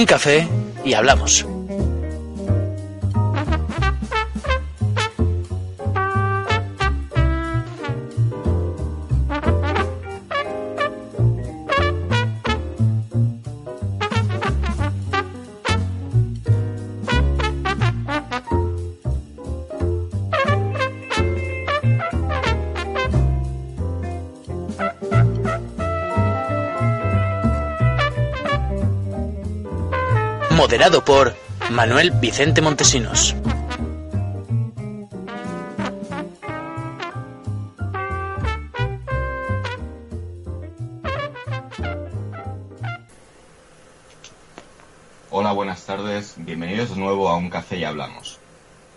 Un café y hablamos. Moderado por Manuel Vicente Montesinos. Hola, buenas tardes. Bienvenidos de nuevo a Un Café y Hablamos.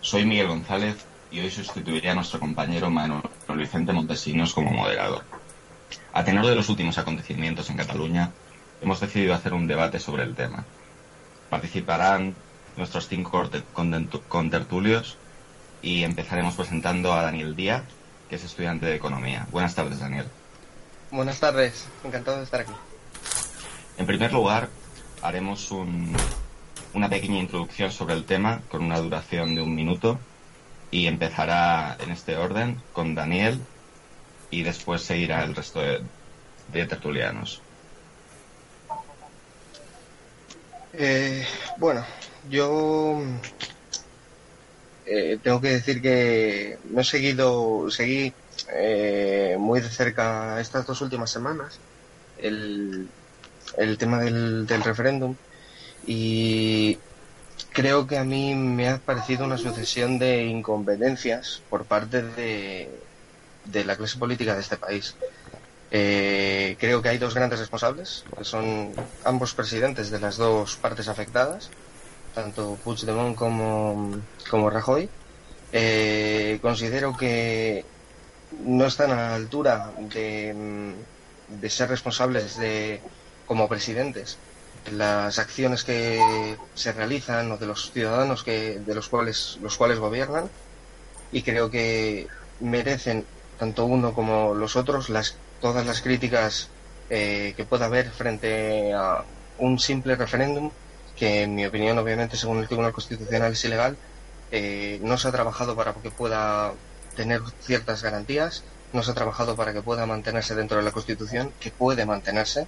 Soy Miguel González y hoy sustituiré a nuestro compañero Manuel Vicente Montesinos como moderador. A tenor de los últimos acontecimientos en Cataluña, hemos decidido hacer un debate sobre el tema. Participarán nuestros cinco contertulios y empezaremos presentando a Daniel Díaz, que es estudiante de Economía. Buenas tardes, Daniel. Buenas tardes, encantado de estar aquí. En primer lugar, haremos una pequeña introducción sobre el tema con una duración de un minuto y empezará en este orden con Daniel y después seguirá el resto de, tertulianos. Eh, bueno, yo eh, tengo que decir que no he seguido, seguí eh, muy de cerca estas dos últimas semanas el, el tema del, del referéndum y creo que a mí me ha parecido una sucesión de incompetencias por parte de, de la clase política de este país. Eh, creo que hay dos grandes responsables, que son ambos presidentes de las dos partes afectadas, tanto Puigdemont como, como Rajoy. Eh, considero que no están a la altura de, de ser responsables de, como presidentes las acciones que se realizan o de los ciudadanos que de los cuales los cuales gobiernan y creo que merecen tanto uno como los otros las todas las críticas eh, que pueda haber frente a un simple referéndum que en mi opinión obviamente según el Tribunal Constitucional es ilegal eh, no se ha trabajado para que pueda tener ciertas garantías no se ha trabajado para que pueda mantenerse dentro de la Constitución que puede mantenerse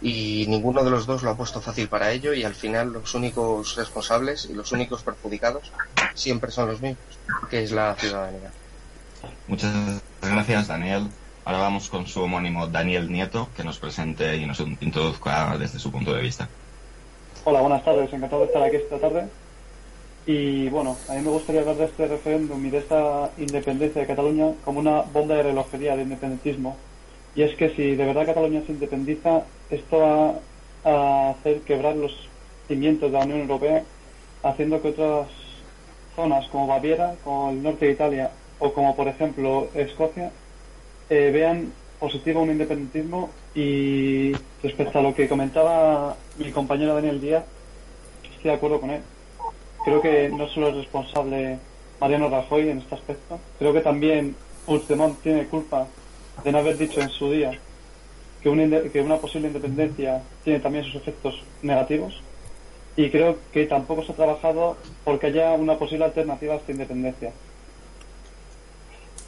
y ninguno de los dos lo ha puesto fácil para ello y al final los únicos responsables y los únicos perjudicados siempre son los mismos, que es la ciudadanía. Muchas gracias, Daniel. Ahora vamos con su homónimo Daniel Nieto, que nos presente y nos introduzca desde su punto de vista. Hola, buenas tardes. Encantado de estar aquí esta tarde. Y bueno, a mí me gustaría hablar de este referéndum y de esta independencia de Cataluña como una bomba de relojería de independentismo y es que si de verdad Cataluña se independiza, esto va a hacer quebrar los cimientos de la Unión Europea, haciendo que otras zonas como Baviera, como el norte de Italia o como por ejemplo Escocia, eh, vean positivo un independentismo y respecto a lo que comentaba mi compañero Daniel Díaz, estoy de acuerdo con él. Creo que no solo es responsable Mariano Rajoy en este aspecto, creo que también Puigdemont tiene culpa de no haber dicho en su día que que una posible independencia tiene también sus efectos negativos y creo que tampoco se ha trabajado porque haya una posible alternativa a esta independencia.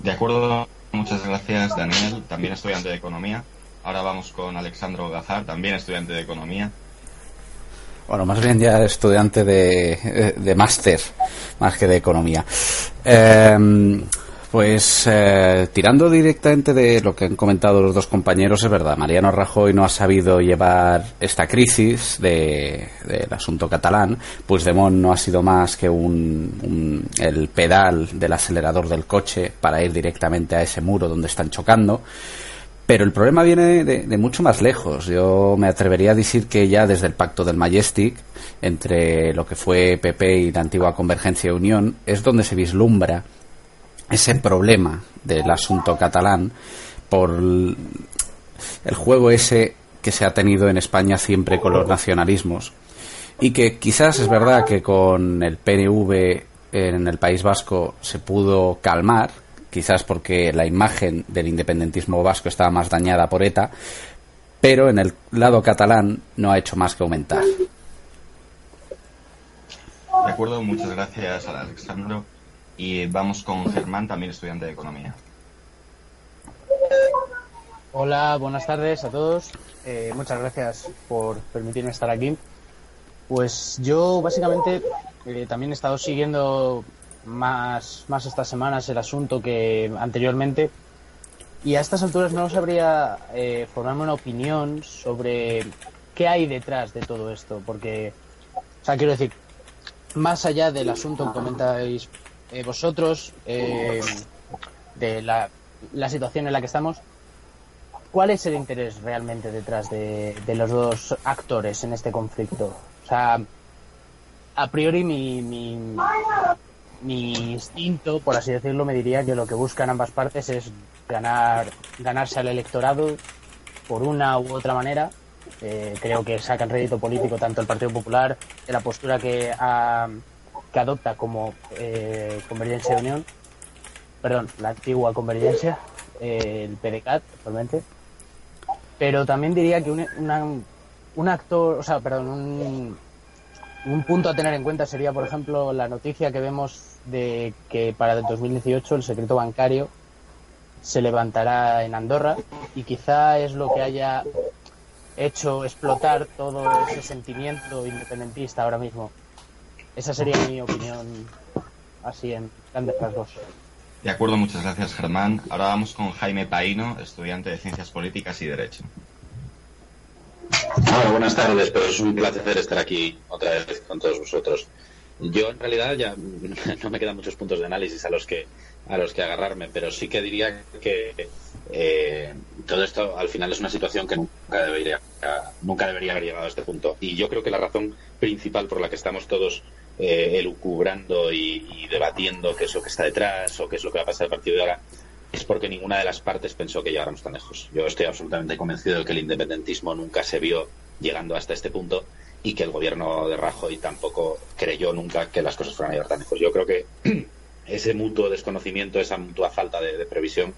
De acuerdo, muchas gracias Daniel, también estudiante de Economía. Ahora vamos con Alexandro Gazar, también estudiante de Economía. Bueno, más bien ya estudiante de, de máster, más que de Economía. Eh, pues eh, tirando directamente de lo que han comentado los dos compañeros, es verdad, Mariano Rajoy no ha sabido llevar esta crisis del asunto catalán, pues Demón no ha sido más que un, el pedal del acelerador del coche para ir directamente a ese muro donde están chocando. Pero el problema viene de, de, mucho más lejos. Yo me atrevería a decir que ya desde el pacto del Majestic, entre lo que fue PP y la antigua Convergencia Unión, es donde se vislumbra ese problema del asunto catalán por el juego ese que se ha tenido en España siempre con los nacionalismos y que quizás es verdad que con el PNV en el País Vasco se pudo calmar, quizás porque la imagen del independentismo vasco estaba más dañada por ETA, pero en el lado catalán no ha hecho más que aumentar. De acuerdo, muchas gracias a Alexandro. Y vamos con Germán, también estudiante de Economía. Hola, buenas tardes a todos. Eh, muchas gracias por permitirme estar aquí. Pues yo básicamente eh, también he estado siguiendo más, más estas semanas el asunto que anteriormente y a estas alturas no sabría eh, formarme una opinión sobre qué hay detrás de todo esto, porque, o sea, quiero decir, más allá del asunto que comentáis eh, vosotros, eh, de la, la, situación en la que estamos, ¿cuál es el interés realmente detrás de, los dos actores en este conflicto? O sea, a priori mi, mi, mi instinto, por así decirlo, me diría que lo que buscan ambas partes es ganar, ganarse al electorado por una u otra manera. Eh, creo que sacan rédito político tanto el Partido Popular de la postura que, ha, que adopta como eh, Convergencia de Unión, perdón, la antigua Convergencia, eh, el PDCAT actualmente. Pero también diría que un, una, un actor, o sea, perdón, un, un punto a tener en cuenta sería, por ejemplo, la noticia que vemos de que para el 2018 el secreto bancario se levantará en Andorra y quizá es lo que haya hecho explotar todo ese sentimiento independentista ahora mismo. Esa sería mi opinión así en grandes rasgos. De acuerdo, muchas gracias Germán. Ahora vamos con Jaime Paino, estudiante de Ciencias Políticas y Derecho. Hola, buenas tardes, pero es un placer estar aquí otra vez con todos vosotros. Yo en realidad ya no me quedan muchos puntos de análisis a los que a los que agarrarme, pero sí que diría que eh, todo esto al final es una situación que nunca debería nunca debería haber llegado a este punto. Y yo creo que la razón principal por la que estamos todos eh, elucubrando y, debatiendo qué es lo que está detrás o qué es lo que va a pasar a partir de ahora es porque ninguna de las partes pensó que llegáramos tan lejos. Yo estoy absolutamente convencido de que el independentismo nunca se vio llegando hasta este punto y que el gobierno de Rajoy tampoco creyó nunca que las cosas fueran a llegar tan lejos. Yo creo que ese mutuo desconocimiento, esa mutua falta de, previsión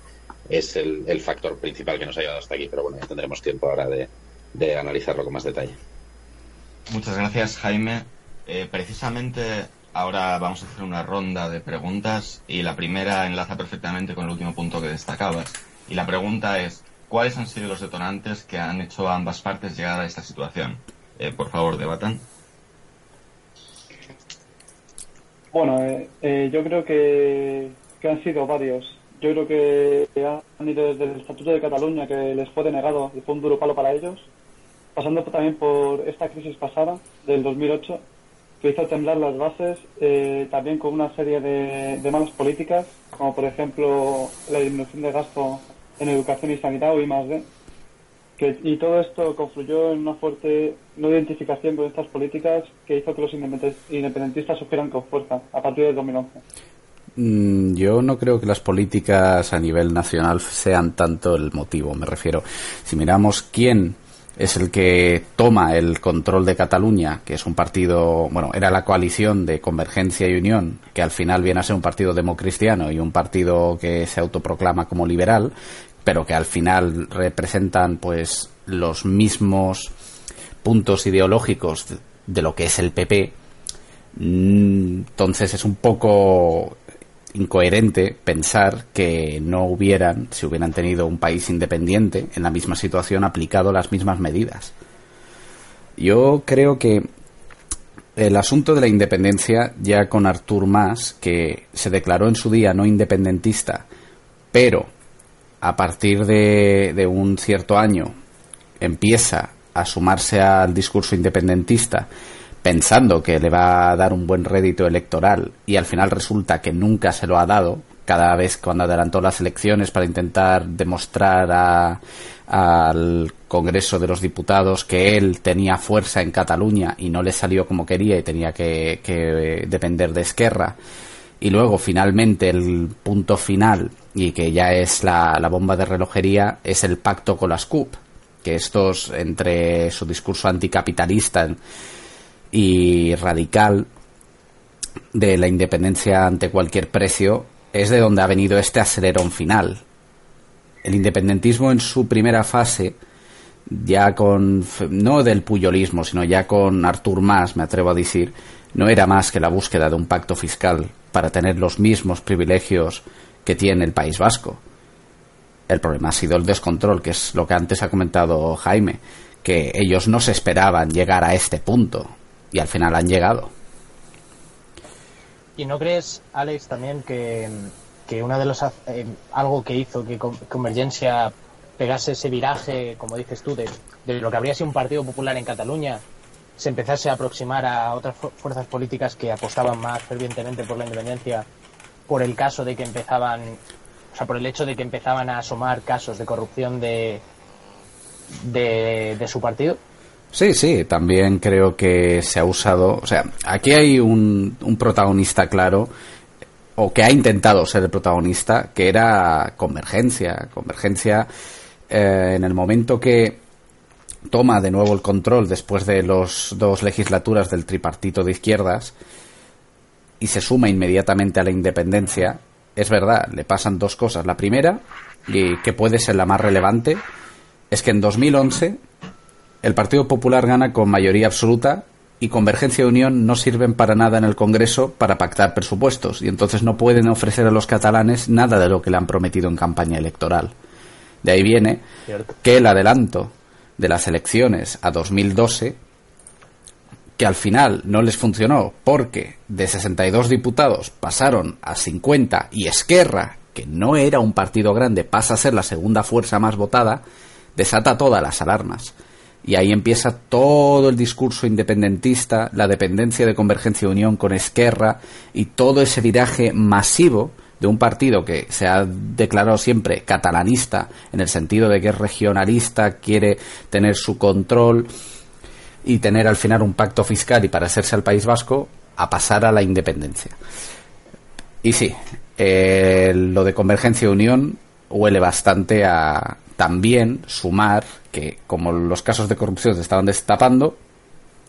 es el, el, factor principal que nos ha llevado hasta aquí. Pero bueno, ya tendremos tiempo ahora de analizarlo con más detalle. Muchas gracias, Jaime. Eh, precisamente ahora vamos a hacer una ronda de preguntas y la primera enlaza perfectamente con el último punto que destacabas. Y la pregunta es, ¿cuáles han sido los detonantes que han hecho a ambas partes llegar a esta situación? Eh, por favor, debatan. Bueno, eh, eh, yo creo que, que, han sido varios. Yo creo que han ido desde el Estatuto de Cataluña, que les fue denegado y fue un duro palo para ellos, pasando también por esta crisis pasada, del 2008, que hizo temblar las bases, eh, también con una serie de, de, malas políticas, como por ejemplo la disminución de gasto en educación y sanidad o I más D. Que, y todo esto confluyó en una fuerte no identificación con estas políticas que hizo que los independentistas sufrieran con fuerza a partir del 2011. Mm, yo no creo que las políticas a nivel nacional sean tanto el motivo, me refiero. Si miramos quién es el que toma el control de Cataluña, que es un partido, bueno, era la coalición de Convergencia y Unión, que al final viene a ser un partido democristiano y un partido que se autoproclama como liberal, pero que al final representan pues los mismos puntos ideológicos de lo que es el PP. Mm, entonces es un poco incoherente pensar que no hubieran, si hubieran tenido un país independiente en la misma situación, aplicado las mismas medidas. Yo creo que el asunto de la independencia, ya con Artur Mas, que se declaró en su día no independentista, pero a partir de, de un cierto año empieza a sumarse al discurso independentista pensando que le va a dar un buen rédito electoral y al final resulta que nunca se lo ha dado, cada vez cuando adelantó las elecciones para intentar demostrar a, al Congreso de los Diputados que él tenía fuerza en Cataluña y no le salió como quería y tenía que, depender de Esquerra. Y luego, finalmente, el punto final, y que ya es la, la bomba de relojería, es el pacto con las CUP. Que estos, entre su discurso anticapitalista y radical de la independencia ante cualquier precio es de donde ha venido este acelerón final. El independentismo en su primera fase, ya con, no del puyolismo, sino ya con Artur Mas, me atrevo a decir, no era más que la búsqueda de un pacto fiscal para tener los mismos privilegios que tiene el País Vasco. El problema ha sido el descontrol, que es lo que antes ha comentado Jaime, que ellos no se esperaban llegar a este punto y al final han llegado. ¿Y no crees, Alex, también que, que una de los eh, algo que hizo que Convergencia pegase ese viraje, como dices tú, de, de, lo que habría sido un partido popular en Cataluña, se empezase a aproximar a otras fuerzas políticas que apostaban más fervientemente por la independencia, por el caso de que empezaban, o sea, por el hecho de que empezaban a asomar casos de corrupción de, de, de su partido? Sí, sí, también creo que se ha usado, o sea, aquí hay un, protagonista claro o que ha intentado ser el protagonista, que era Convergencia. Convergencia, eh, en el momento que toma de nuevo el control después de las dos legislaturas del tripartito de izquierdas y se suma inmediatamente a la independencia, es verdad, le pasan dos cosas. La primera, y que puede ser la más relevante, es que en 2011 el Partido Popular gana con mayoría absoluta y Convergencia y Unión no sirven para nada en el Congreso para pactar presupuestos y entonces no pueden ofrecer a los catalanes nada de lo que le han prometido en campaña electoral. De ahí viene que el adelanto de las elecciones a 2012 que al final no les funcionó porque de 62 diputados pasaron a 50 y Esquerra, que no era un partido grande, pasa a ser la segunda fuerza más votada, desata todas las alarmas. Y ahí empieza todo el discurso independentista, la dependencia de Convergencia y Unión con Esquerra y todo ese viraje masivo de un partido que se ha declarado siempre catalanista en el sentido de que es regionalista, quiere tener su control y tener al final un pacto fiscal y parecerse al País Vasco, a pasar a la independencia. Y sí, eh, lo de Convergencia y Unión huele bastante a también sumar que como los casos de corrupción se estaban destapando,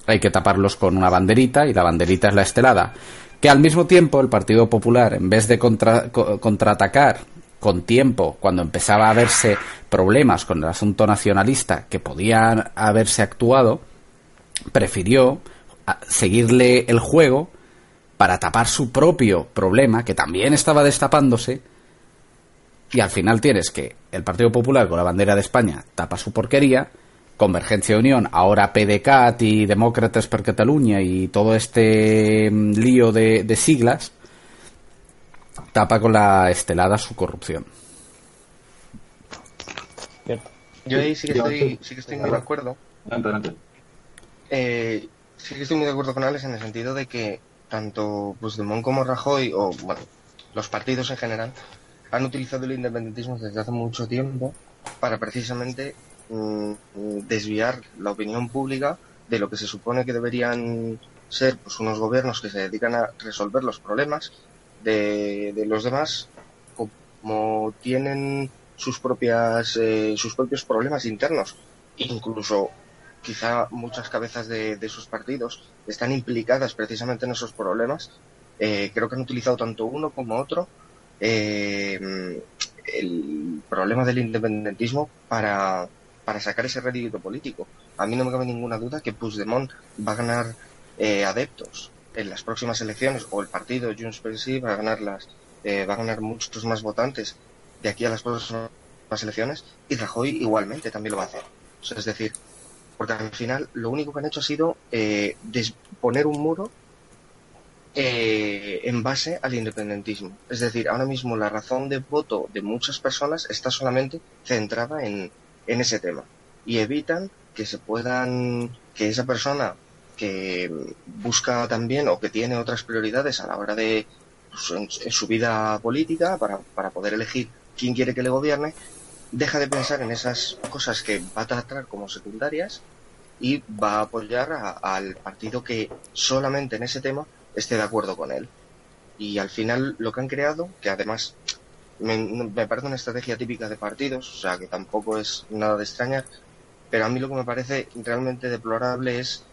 hay que taparlos con una banderita y la banderita es la estelada. Que al mismo tiempo el Partido Popular, en vez de contra, contraatacar con tiempo, cuando empezaba a verse problemas con el asunto nacionalista que podían haberse actuado, prefirió seguirle el juego para tapar su propio problema, que también estaba destapándose, y al final tienes que el Partido Popular con la bandera de España tapa su porquería, Convergencia Unión, ahora PDCAT y Demócratas per Cataluña y todo este mm, lío de, de siglas, tapa con la estelada su corrupción. Yo ahí sí que estoy, sí que estoy muy de acuerdo. Eh, sí que estoy muy de acuerdo con Alex en el sentido de que tanto Puigdemont como Rajoy, o bueno, los partidos en general, han utilizado el independentismo desde hace mucho tiempo para precisamente mm, desviar la opinión pública de lo que se supone que deberían ser pues, unos gobiernos que se dedican a resolver los problemas de, los demás como tienen sus propias eh, sus propios problemas internos. Incluso quizá muchas cabezas de, sus partidos están implicadas precisamente en esos problemas. Eh, creo que han utilizado tanto uno como otro eh, el problema del independentismo para, para sacar ese rédito político. A mí no me cabe ninguna duda que Puigdemont va a ganar eh, adeptos en las próximas elecciones o el partido Junts per Sí va a ganar las eh, va a ganar muchos más votantes de aquí a las próximas elecciones y Rajoy igualmente también lo va a hacer. O es decir, porque al final lo único que han hecho ha sido eh, poner un muro eh, en base al independentismo. Es decir, ahora mismo la razón de voto de muchas personas está solamente centrada en, en ese tema y evitan que se puedan, que esa persona que busca también o que tiene otras prioridades a la hora de pues, en, su vida política para, para poder elegir quién quiere que le gobierne, deja de pensar en esas cosas que va a tratar como secundarias y va a apoyar a, al partido que solamente en ese tema esté de acuerdo con él. Y al final lo que han creado, que además me, parece una estrategia típica de partidos, o sea que tampoco es nada de extrañar, pero a mí lo que me parece realmente deplorable es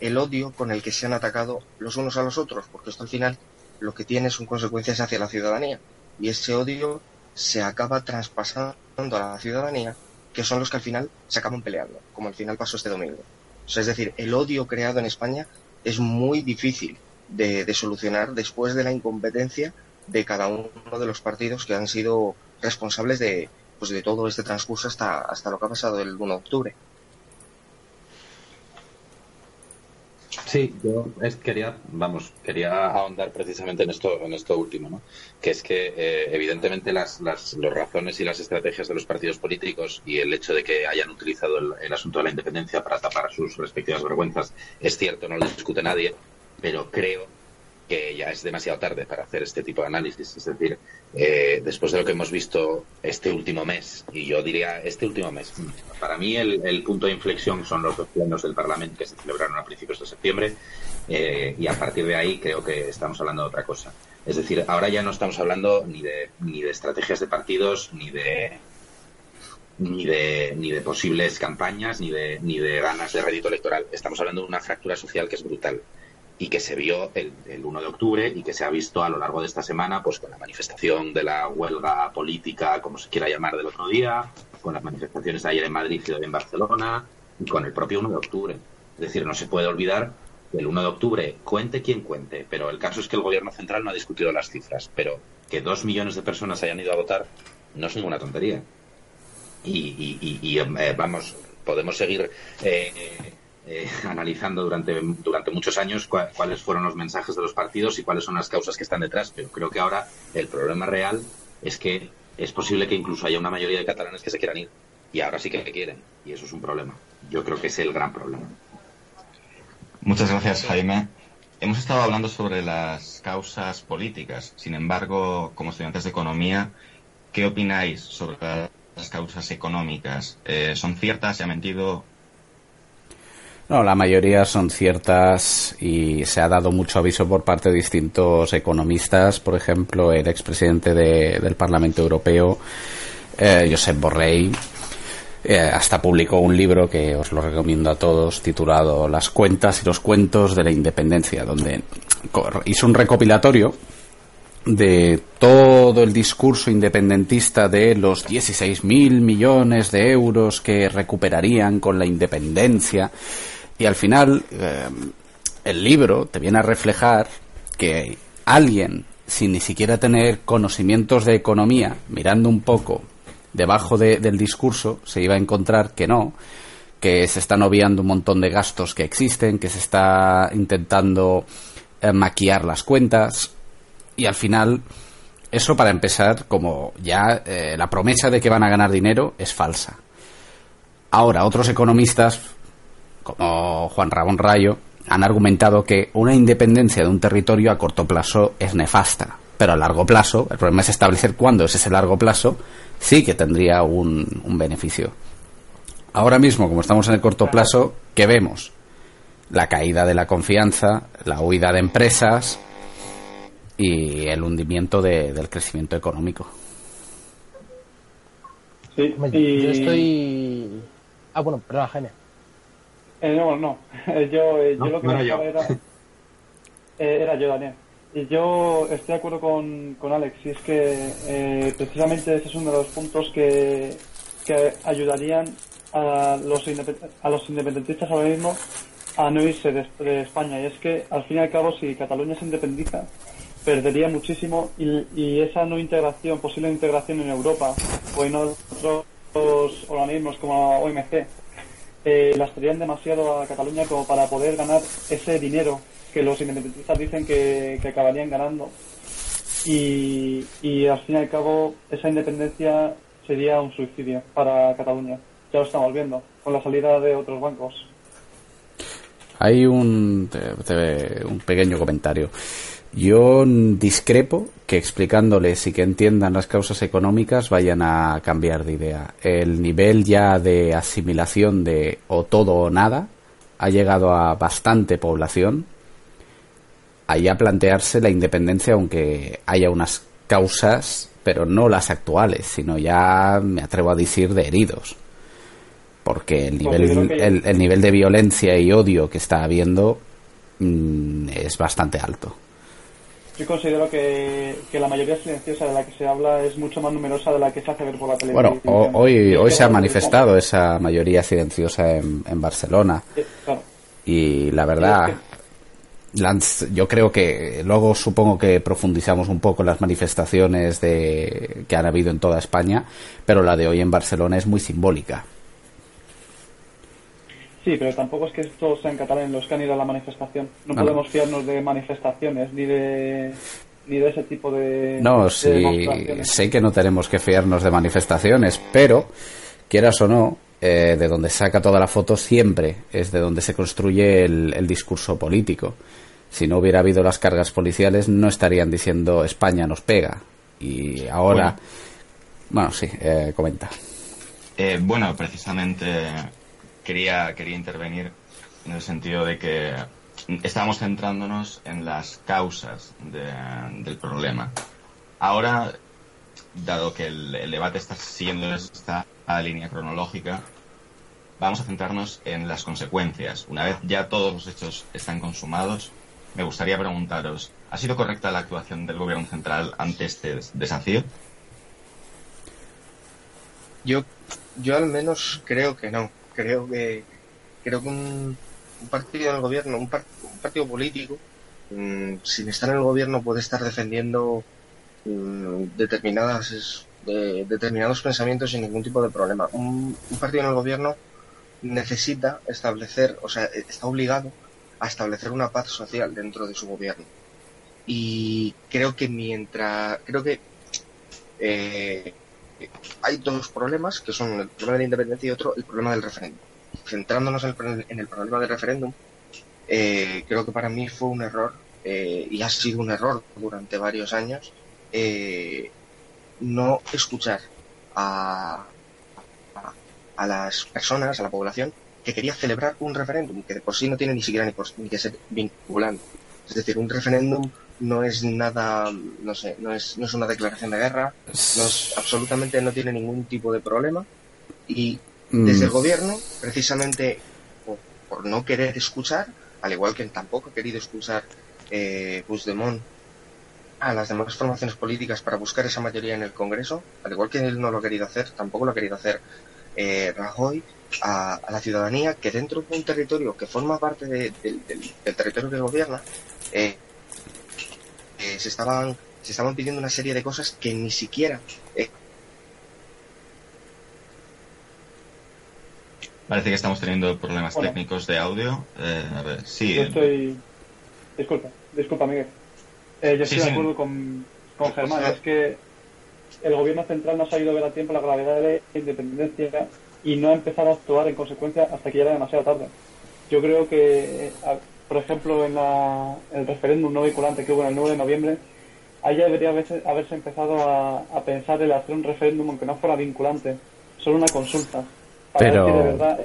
el odio con el que se han atacado los unos a los otros, porque esto al final lo que tiene son consecuencias hacia la ciudadanía. Y ese odio se acaba traspasando a la ciudadanía, que son los que al final se acaban peleando, como al final pasó este domingo. O sea, es decir, el odio creado en España es muy difícil de, solucionar después de la incompetencia de cada uno de los partidos que han sido responsables de, pues de todo este transcurso hasta, hasta lo que ha pasado el 1 de octubre. Sí, yo quería, vamos, quería ahondar precisamente en esto, en esto último, ¿no? Que es que eh, evidentemente las, las, razones y las estrategias de los partidos políticos y el hecho de que hayan utilizado el, el, asunto de la independencia para tapar sus respectivas vergüenzas es cierto, no lo discute nadie, pero creo que ya es demasiado tarde para hacer este tipo de análisis. Es decir, eh, después de lo que hemos visto este último mes, y yo diría este último mes, para mí el, punto de inflexión son los dos plenos del Parlamento que se celebraron a principios de septiembre, eh, y a partir de ahí creo que estamos hablando de otra cosa. Es decir, ahora ya no estamos hablando ni de, ni de estrategias de partidos, ni de ni de, ni de posibles campañas, ni de, ni de ganas de rédito electoral. Estamos hablando de una fractura social que es brutal y que se vio el, 1 de octubre y que se ha visto a lo largo de esta semana pues con la manifestación de la huelga política, como se quiera llamar, del otro día, con las manifestaciones de ayer en Madrid y hoy en Barcelona y con el propio 1 de octubre. Es decir, no se puede olvidar que el 1 de octubre, cuente quien cuente, pero el caso es que el gobierno central no ha discutido las cifras, pero que dos millones de personas hayan ido a votar no es ninguna tontería. Y, eh, vamos, podemos seguir eh, eh, analizando durante, durante muchos años cuáles fueron los mensajes de los partidos y cuáles son las causas que están detrás, pero creo que ahora el problema real es que es posible que incluso haya una mayoría de catalanes que se quieran ir. Y ahora sí que quieren. Y eso es un problema. Yo creo que es el gran problema. Muchas gracias, Jaime. Hemos estado hablando sobre las causas políticas. Sin embargo, como estudiantes de economía, ¿qué opináis sobre las causas económicas? Eh, ¿Son ciertas? ¿Se ha mentido? No, la mayoría son ciertas y se ha dado mucho aviso por parte de distintos economistas. Por ejemplo, el expresidente de, del Parlamento Europeo, eh, Josep Borrell, eh, hasta publicó un libro que os lo recomiendo a todos, titulado Las cuentas y los cuentos de la independencia, donde hizo un recopilatorio de todo el discurso independentista de los 16.000 millones de euros que recuperarían con la independencia y al final, eh, el libro te viene a reflejar que alguien, sin ni siquiera tener conocimientos de economía, mirando un poco debajo del discurso, se iba a encontrar que no, que se están obviando un montón de gastos que existen, que se está intentando eh, maquillar las cuentas y al final eso para empezar como ya eh, la promesa de que van a ganar dinero es falsa. Ahora otros economistas como Juan Ramón Rayo, han argumentado que una independencia de un territorio a corto plazo es nefasta, pero a largo plazo, el problema es establecer cuándo es ese largo plazo, sí que tendría un, beneficio. Ahora mismo, como estamos en el corto plazo, ¿qué vemos? La caída de la confianza, la huida de empresas y el hundimiento del crecimiento económico. Sí, y... yo estoy... Ah, bueno, perdón, Jaime. Eh, no, no. yo, eh, yo lo que me era, eh, era yo, Daniel. Y yo estoy de acuerdo con, con Alex, y es que eh, precisamente ese es uno de los puntos que, que ayudarían a los, a los independentistas ahora mismo a no irse de, España. Y es que, al fin y al cabo, si Cataluña se independiza, perdería muchísimo y, y esa no integración, posible integración en Europa o en otros organismos como OMC, eh, lastrarían demasiado a Cataluña como para poder ganar ese dinero que los independentistas dicen que, acabarían ganando. Y, y al fin y al cabo, esa independencia sería un suicidio para Cataluña. Ya lo estamos viendo, con la salida de otros bancos. Hay un, un pequeño comentario. Yo discrepo que explicándoles y que entiendan las causas económicas vayan a cambiar de idea. El nivel ya de asimilación de o todo o nada ha llegado a bastante población. Ahí a plantearse la independencia, aunque haya unas causas, pero no las actuales, sino ya me atrevo a decir de heridos. Porque el nivel, el, nivel de violencia y odio que está habiendo mm, es bastante alto. Yo considero que, la mayoría silenciosa de la que se habla es mucho más numerosa de la que se hace ver por la televisión. Bueno, hoy, hoy se ha manifestado esa mayoría silenciosa en, Barcelona. Y la verdad, Lance, yo creo que luego supongo que profundizamos un poco en las manifestaciones de, que han habido en toda España, pero la de hoy en Barcelona es muy simbólica. Sí, pero tampoco es que esto sea en catalán los que han ido a la manifestación. No, podemos fiarnos de manifestaciones ni de ni de ese tipo de. No, sí, sé que no tenemos que fiarnos de manifestaciones, pero quieras o no, eh, de donde saca toda la foto siempre es de donde se construye el, discurso político. Si no hubiera habido las cargas policiales, no estarían diciendo España nos pega. Y ahora. Bueno, sí, eh, comenta. Eh, bueno, precisamente quería, quería intervenir en el sentido de que estamos centrándonos en las causas del problema. Ahora, dado que el, debate está siguiendo esta línea cronológica, vamos a centrarnos en las consecuencias. Una vez ya todos los hechos están consumados, me gustaría preguntaros, ¿ha sido correcta la actuación del gobierno central ante este desafío? Yo, yo al menos creo que no. Creo que, creo que un, partido del gobierno, un, partido político, mm, sin estar en el gobierno puede estar defendiendo mm, determinadas de determinados pensamientos sin ningún tipo de problema. Un, partido en el gobierno necesita establecer, o sea, está obligado a establecer una paz social dentro de su gobierno. Y creo que mientras, creo que eh, hay dos problemas, que son el problema de la independencia y otro, el problema del referéndum. Centrándonos en el, problema del referéndum, eh, creo que para mí fue un error, eh, y ha sido un error durante varios años, no escuchar a, a, las personas, a la población, que quería celebrar un referéndum, que de por sí no tiene ni siquiera ni, que ser vinculante. Es decir, un referéndum no es nada, no sé, no es, no es una declaración de guerra, no absolutamente no tiene ningún tipo de problema. Y mm. desde el gobierno, precisamente por, no querer escuchar, al igual que tampoco ha querido escuchar eh, Puigdemont a las demás formaciones políticas para buscar esa mayoría en el Congreso, al igual que él no lo ha querido hacer, tampoco lo ha querido hacer eh, Rajoy, a, la ciudadanía que dentro de un territorio que forma parte del, territorio que gobierna, eh, eh, se estaban se estaban pidiendo una serie de cosas que ni siquiera Parece que estamos teniendo problemas técnicos de audio. a ver, sí. Yo estoy. Disculpa, disculpa, Miguel. Eh, yo estoy de acuerdo con, con Germán, es que el gobierno central no ha sabido ver a tiempo la gravedad de la independencia y no ha empezado a actuar en consecuencia hasta que ya era demasiado tarde. Yo creo que, por ejemplo, en, la, el referéndum no vinculante que hubo en el 9 de noviembre, ahí ya debería haberse, haberse empezado a, a, pensar en hacer un referéndum aunque no fuera vinculante, solo una consulta, para Pero... ver si de verdad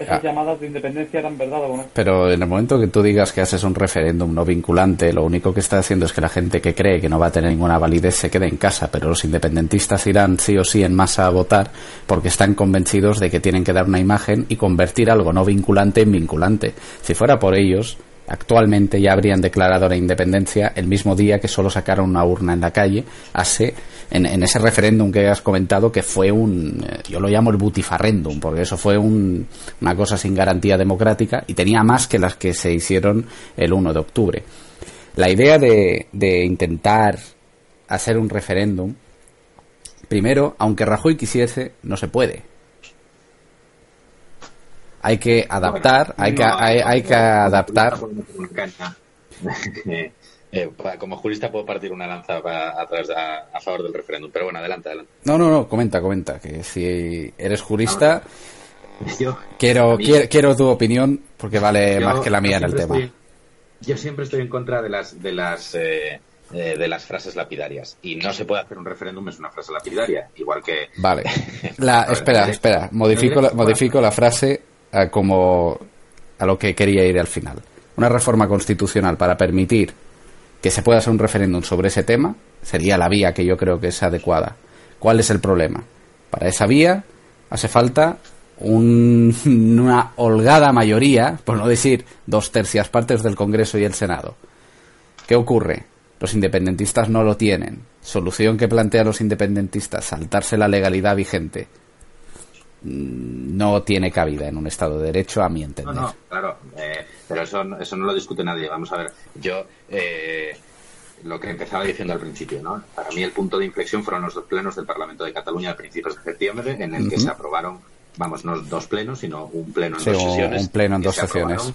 esas ah. llamadas de independencia eran verdad o no. Pero en el momento que tú digas que haces un referéndum no vinculante, lo único que está haciendo es que la gente que cree que no va a tener ninguna validez se quede en casa, pero los independentistas irán sí o sí en masa a votar porque están convencidos de que tienen que dar una imagen y convertir algo no vinculante en vinculante. Si fuera por ellos, actualmente ya habrían declarado la independencia el mismo día que solo sacaron una urna en la calle hace en, ese referéndum que has comentado que fue un eh, yo lo llamo el butifarrendum porque eso fue una cosa sin garantía democrática y tenía más que las que se hicieron el 1 de octubre. La idea de, de intentar hacer un referéndum primero aunque Rajoy quisiese no se puede hay que adaptar, hay, que, hay, que adaptar. Eh, como jurista puedo partir una lanza a, favor del referéndum, pero bueno, adelante, adelante. No, no, no, comenta, comenta, que si eres jurista, quiero, quiero, tu opinión porque vale más que la mía en el tema. yo siempre estoy en contra de las de las eh, eh, de las frases lapidarias y no se puede hacer un referéndum es una frase lapidaria, igual que. Vale. La, espera, espera, modifico modifico la frase a como a lo que quería ir al final. Una reforma constitucional para permitir que se pueda hacer un referéndum sobre ese tema sería la vía que yo creo que es adecuada. ¿Cuál es el problema? Para esa vía hace falta una holgada mayoría, por no decir dos tercias partes del Congreso y el Senado. ¿Qué ocurre? Los independentistas no lo tienen. Solución que plantean los independentistas, saltarse la legalidad vigente no tiene cabida en un Estado de Derecho, a mi entender. No, no, claro. Eh, Pero eso, eso no lo discute nadie. Vamos a ver, yo eh, lo que empezaba diciendo al principio, ¿no? Para mí el punto de inflexión fueron los dos plenos del Parlamento de Cataluña a principios de septiembre, en el que se aprobaron, vamos, no dos plenos, sino un pleno en Sí, dos sesiones. un pleno en dos se sesiones.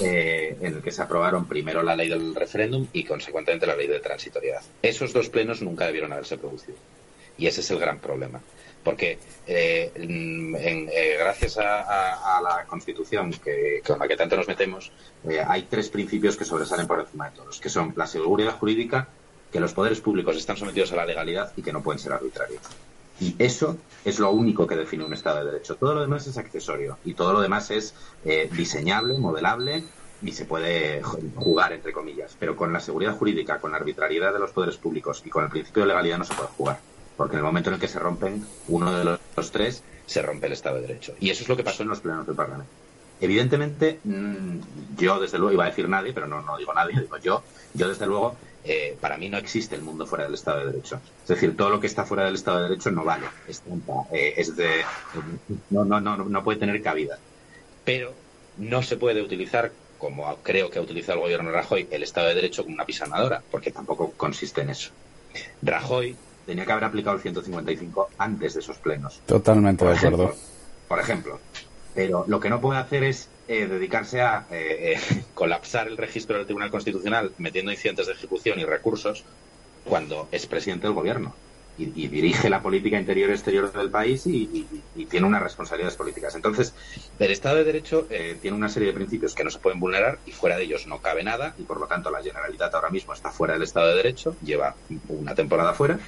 eh, en el que se aprobaron primero la ley del referéndum y consecuentemente la ley de transitoriedad. Esos dos plenos nunca debieron haberse producido. Y ese es el gran problema. Porque eh, en- en- eh, gracias a la Constitución que, con la que tanto nos metemos, eh, hay tres principios que sobresalen por encima de todos, que son la seguridad jurídica, que los poderes públicos están sometidos a la legalidad y que no pueden ser arbitrarios. Y eso es lo único que define un Estado de Derecho. Todo lo demás es accesorio y todo lo demás es eh, diseñable, modelable y se puede jugar, entre comillas. Pero con la seguridad jurídica, con la arbitrariedad de los poderes públicos y con el principio de legalidad no se puede jugar. Porque en el momento en el que se rompen uno de los, tres, se rompe el Estado de Derecho. Y eso es lo que pasó en los plenos del Parlamento. Evidentemente, mm, yo desde luego iba a decir nadie, pero no, no digo nadie, digo yo. Yo desde luego, eh, para mí no existe el mundo fuera del Estado de Derecho. Es decir, todo lo que está fuera del Estado de Derecho no vale, es trampa, eh, es de, no, no, no, no puede tener cabida. Pero no se puede utilizar, como creo que ha utilizado el gobierno Rajoy, el Estado de Derecho como una pisanadora, porque tampoco consiste en eso. Rajoy tenía que haber aplicado el 155 antes de esos plenos. Totalmente de acuerdo. por ejemplo. Pero lo que no puede hacer es eh, dedicarse a eh, eh, colapsar el registro del Tribunal Constitucional metiendo incidentes de ejecución y recursos cuando es presidente del gobierno y, y dirige la política interior y exterior del país y, y- y tiene unas responsabilidades políticas. Entonces, el Estado de Derecho eh, tiene una serie de principios que no se pueden vulnerar y fuera de ellos no cabe nada y por lo tanto la Generalitat ahora mismo está fuera del Estado de Derecho, lleva una temporada fuera,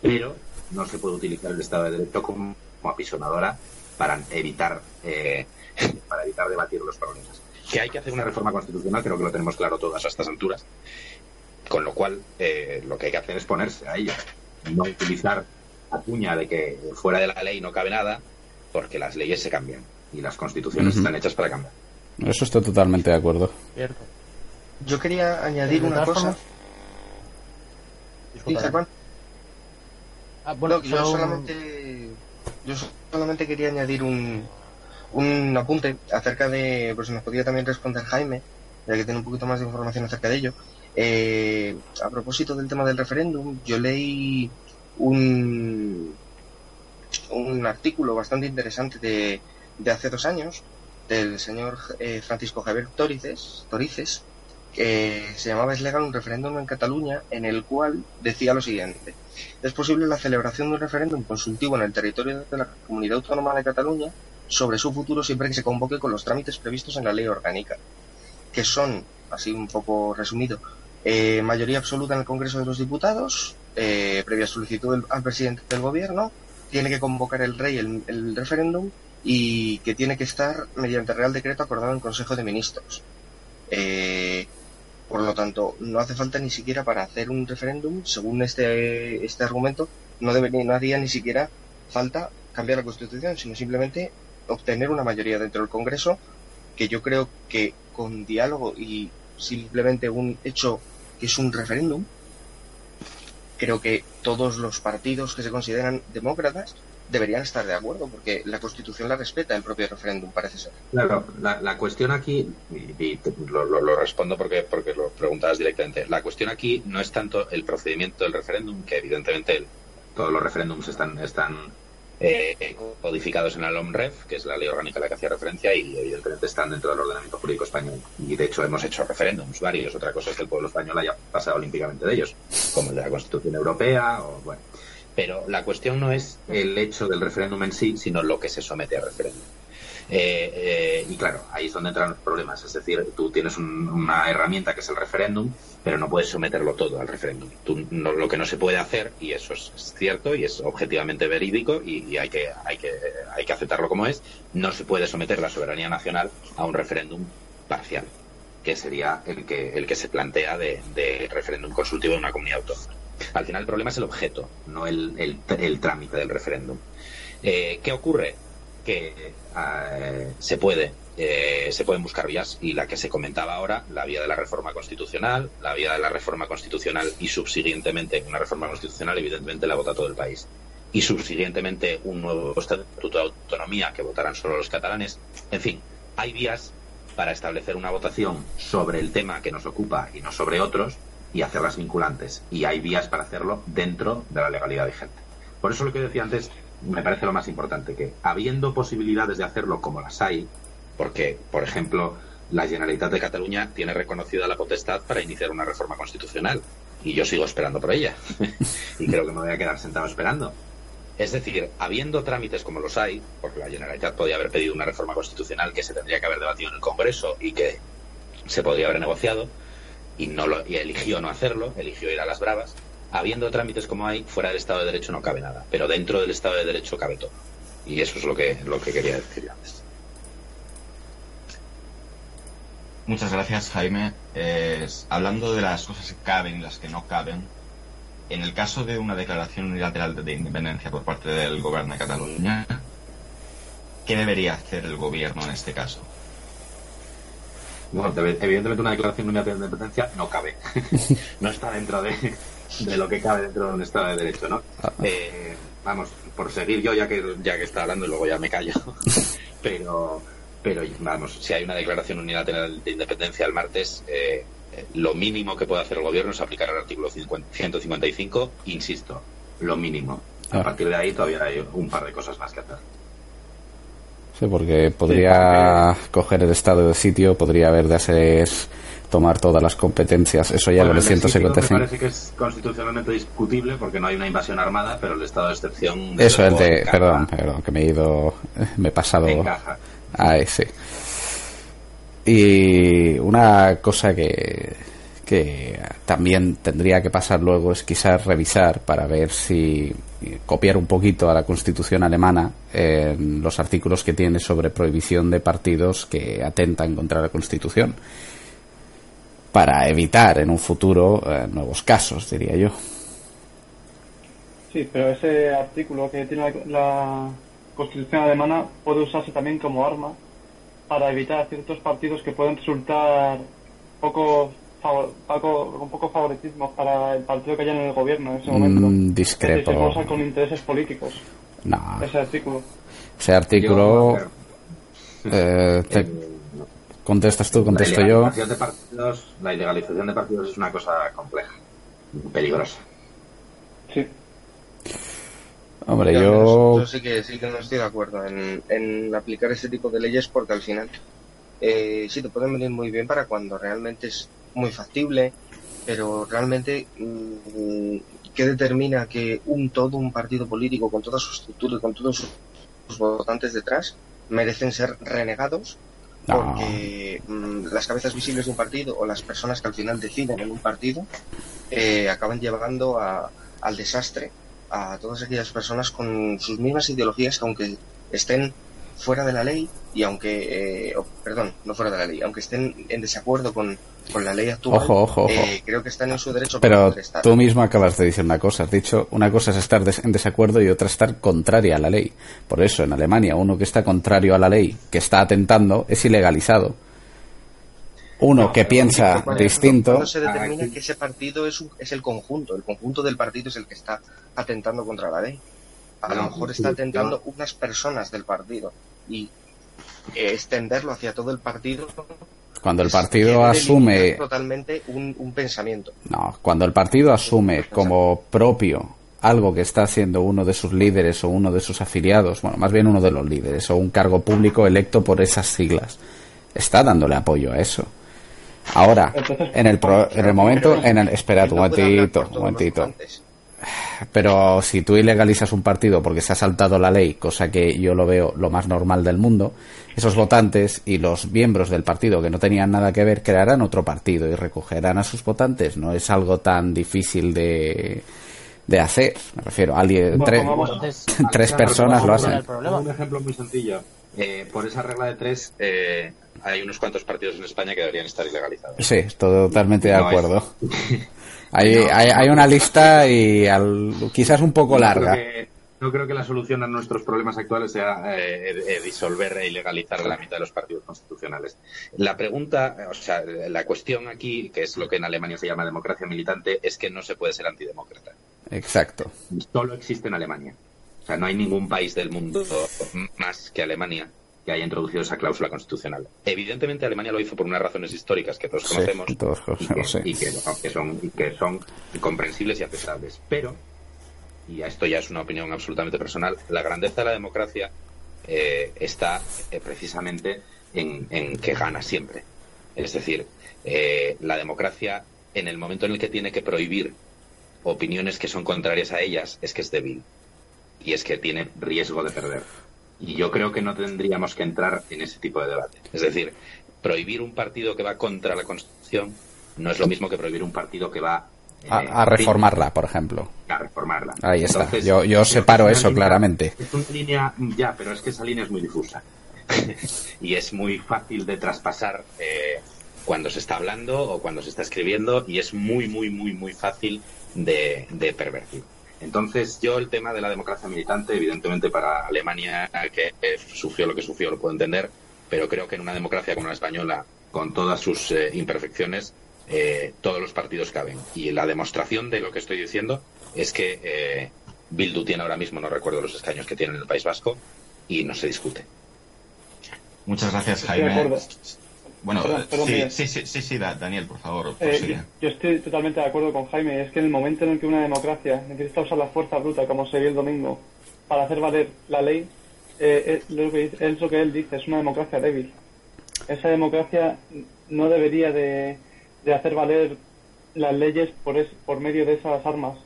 pero no se puede utilizar el Estado de Derecho como, como apisonadora para evitar eh, para evitar debatir los problemas. Que hay que hacer una reforma constitucional, creo que lo tenemos claro todas a estas alturas. Con lo cual, eh, lo que hay que hacer es ponerse a ello. No utilizar la cuña de que fuera de la ley no cabe nada, porque las leyes se cambian y las constituciones están hechas para cambiar. Eso estoy totalmente de acuerdo. Cierto. Yo quería añadir De una cosa. formas-. Ah, bueno, No, yo solamente yo solamente quería añadir un, un apunte acerca de pues nos podía también responder Jaime ya que tiene un poquito más de información acerca de ello. Eh, a propósito del tema del referéndum yo leí un un artículo bastante interesante de, de hace dos años del señor eh, Francisco Javier Torices, Torices que se llamaba Es legal un referéndum en Cataluña en el cual decía lo siguiente es posible la celebración de un referéndum consultivo en el territorio de la Comunidad Autónoma de Cataluña sobre su futuro siempre que se convoque con los trámites previstos en la ley orgánica, que son, así un poco resumido, eh, mayoría absoluta en el Congreso de los Diputados, eh, previa solicitud del- al presidente del Gobierno, tiene que convocar el rey el, referéndum y que tiene que estar mediante Real Decreto acordado en Consejo de Ministros. Eh, por lo tanto, no hace falta ni siquiera para hacer un referéndum, según este, este argumento, no, debería, no haría ni siquiera falta cambiar la Constitución, sino simplemente obtener una mayoría dentro del Congreso, que yo creo que con diálogo y simplemente un hecho que es un referéndum, creo que todos los partidos que se consideran demócratas deberían estar de acuerdo, porque la Constitución la respeta el propio referéndum, parece ser. Claro, la, la cuestión aquí, y, y lo- lo respondo porque, porque lo preguntabas directamente, la cuestión aquí no es tanto el procedimiento del referéndum, que evidentemente el- todos los referéndums están, están eh, codificados en la LOMREF, que es la ley orgánica a la que hacía referencia, y evidentemente están dentro del ordenamiento jurídico español. Y de hecho hemos hecho referéndums varios, otra cosa es que el pueblo español haya pasado olímpicamente de ellos, como el de la Constitución Europea, o bueno. Pero la cuestión no es el hecho del referéndum en sí, sino lo que se somete a referéndum. Eh, eh, y claro, ahí es donde entran los problemas. Es decir, tú tienes un- una herramienta que es el referéndum, pero no puedes someterlo todo al referéndum. Lo que no se puede hacer, y eso es, cierto y es objetivamente verídico y, hay, que, hay, que, hay que aceptarlo como es, no se puede someter la soberanía nacional a un referéndum parcial, que sería el que, el que se plantea de referéndum consultivo de una comunidad autónoma. Al final el problema es el objeto, no el, trámite del referéndum. Eh, ¿Qué ocurre? Que eh, se puede eh, se pueden buscar vías y la que se comentaba ahora, la vía de la reforma constitucional, la vía de la reforma constitucional y subsiguientemente una reforma constitucional, evidentemente la vota todo el país. Y subsiguientemente un nuevo estatuto de autonomía que votarán solo los catalanes. En fin, hay vías para establecer una votación sobre el tema que nos ocupa y no sobre otros y hacerlas vinculantes. Y hay vías para hacerlo dentro de la legalidad vigente. Por eso lo que decía antes me parece lo más importante, que habiendo posibilidades de hacerlo como las hay, porque, por ejemplo, la Generalitat de Cataluña tiene reconocida la potestad para iniciar una reforma constitucional y yo sigo esperando por ella y creo que me voy a quedar sentado esperando. Es decir, habiendo trámites como los hay, porque la Generalitat podía haber pedido una reforma constitucional que se tendría que haber debatido en el Congreso y que se podría haber negociado y no lo y eligió no hacerlo, eligió ir a las bravas. Habiendo trámites como hay, fuera del Estado de Derecho no cabe nada, pero dentro del Estado de Derecho cabe todo. Y eso es lo que lo que quería decir antes. Muchas gracias, Jaime. Es- hablando de las cosas que caben y las que no caben, en el caso de una declaración unilateral de independencia por parte del gobierno de Cataluña, ¿qué debería hacer el gobierno en este caso? Bueno, evidentemente una declaración unilateral de independencia no cabe. no está dentro de, de lo que cabe dentro de un Estado de Derecho, ¿no? Eh, vamos, por seguir yo ya que ya que está hablando y luego ya me callo. pero, pero vamos, si hay una declaración unilateral de independencia el martes, eh, eh, lo mínimo que puede hacer el gobierno es aplicar el artículo 50 155, insisto, lo mínimo. A Ah. partir de ahí todavía hay un par de cosas más que hacer. Sí, porque podría coger el estado de sitio, podría haber de hacer tomar todas las competencias. Eso ya Bueno, lo de del sitio Me 155. parece que es constitucionalmente discutible porque no hay una invasión armada, pero el estado de excepción. desde Eso, el de. Perdón, perdón, que me he ido. Me he pasado encaja. a ese. Y una cosa que, que también tendría que pasar luego es quizás revisar para ver si copiar un poquito a la constitución alemana en los artículos que tiene sobre prohibición de partidos que atentan contra la constitución para evitar en un futuro eh, nuevos casos, diría yo. Sí, pero ese artículo que tiene la, la Constitución alemana puede usarse también como arma para evitar ciertos partidos que pueden resultar poco, favor- poco favoritismo para el partido que haya en el gobierno en ese momento. Mm, Es decir, usar con intereses políticos No, ese artículo. ese artículo. Yo, eh, te- eh, contestas tú, la contesto yo. de partidos, la ilegalización de partidos es una cosa compleja, peligrosa. Sí. Hombre, yo. Yo sí que, sí que no estoy de acuerdo en, en aplicar ese tipo de leyes porque al final eh, sí te pueden venir muy bien para cuando realmente es muy factible, pero realmente mm, ¿qué determina que un todo un partido político con toda su estructura y con todos sus, sus votantes detrás merecen ser renegados? No. Porque mm, las cabezas visibles de un partido o las personas que al final deciden en un partido eh, acaban llevando a- al desastre a todas aquellas personas con sus mismas ideologías, aunque estén fuera de la ley y aunque, eh, o- perdón, no fuera de la ley, aunque estén en desacuerdo con, con la ley actual, Ojo, ojo, ojo. eh, creo que están en su derecho Pero estar. tú mismo acabas de decir una cosa. Has dicho una cosa es estar des- en desacuerdo y otra estar contraria a la ley. Por eso, en Alemania, uno que está contrario a la ley, que está atentando, es ilegalizado. Uno que piensa Cuando- distinto. cuando se determina Aquí- que ese partido es, un- es el conjunto, el conjunto del partido es el que está atentando contra la ley. A lo No, mejor está atentando unas personas del partido y eh, extenderlo hacia todo el partido. Cuando el partido asume totalmente un, un pensamiento. No, cuando el partido asume como propio algo que está haciendo uno de sus líderes o uno de sus afiliados, bueno, más bien uno de los líderes o un cargo público electo por esas siglas, está dándole apoyo a eso. Ahora, en el, pro- en el momento, en el, espera un momentito, un momentito. Pero si tú ilegalizas un partido porque se ha saltado la ley, cosa que yo lo veo lo más normal del mundo, esos votantes y los miembros del partido que no tenían nada que ver crearán otro partido y recogerán a sus votantes. No es algo tan difícil de, de hacer. Me refiero, alguien, Bueno, tres, Entonces, tres personas lo ¿cuál era hacen. Un ejemplo muy sencillo. Eh, por esa regla de tres, eh, hay unos cuantos partidos en España que deberían estar ilegalizados. Sí, totalmente de No acuerdo. Hay, hay, hay una lista y al- quizás un poco larga. no creo que la solución a nuestros problemas actuales sea eh, eh, disolver e ilegalizar la mitad de los partidos constitucionales. La pregunta, o sea, la cuestión aquí, que es lo que en Alemania se llama democracia militante, es que no se puede ser antidemócrata. Exacto. Solo existe en Alemania. O sea, no hay ningún país del mundo más que Alemania que haya introducido esa cláusula constitucional. Evidentemente Alemania lo hizo por unas razones históricas que todos Sí, conocemos todos y, que, conocemos, sí. y que, bueno, que son, y que son comprensibles y aceptables. Pero, y esto ya es una opinión absolutamente personal, la grandeza de la democracia eh, está eh, precisamente en, en que gana siempre. Es decir, eh, la democracia en el momento en el que tiene que prohibir opiniones que son contrarias a ellas es que es débil y es que tiene riesgo de perder. Y yo creo que no tendríamos que entrar en ese tipo de debate. Es decir, prohibir un partido que va contra la Constitución no es lo mismo que prohibir un partido que va eh, A, a reformarla, por ejemplo. a reformarla. Ahí está. Entonces, Yo, yo separo es eso línea- claramente. Es una línea, ya, pero es que esa línea es muy difusa. y es muy fácil de traspasar eh, cuando se está hablando o cuando se está escribiendo y es muy, muy, muy, muy fácil de, de pervertir. Entonces, yo el tema de la democracia militante, evidentemente para Alemania, que eh, sufrió lo que sufrió, lo puedo entender, pero creo que en una democracia como la española, con todas sus eh, imperfecciones, eh, todos los partidos caben. Y la demostración de lo que estoy diciendo es que eh, Bildu tiene ahora mismo, no recuerdo los escaños que tiene en el País Vasco, y no se discute. Muchas gracias, Jaime. Bueno, Perdón, perdón, sí, sí, sí, sí, sí, Da- Daniel, por favor, Eh, yo, estoy totalmente de acuerdo con Jaime. Es que en el momento en el que una democracia necesita usar la fuerza bruta, como se vio el domingo, para hacer valer la ley, eh, es, lo que, dice- es lo que él dice, es una democracia débil. Esa democracia no debería de, de hacer valer las leyes por, es- por medio de esas armas.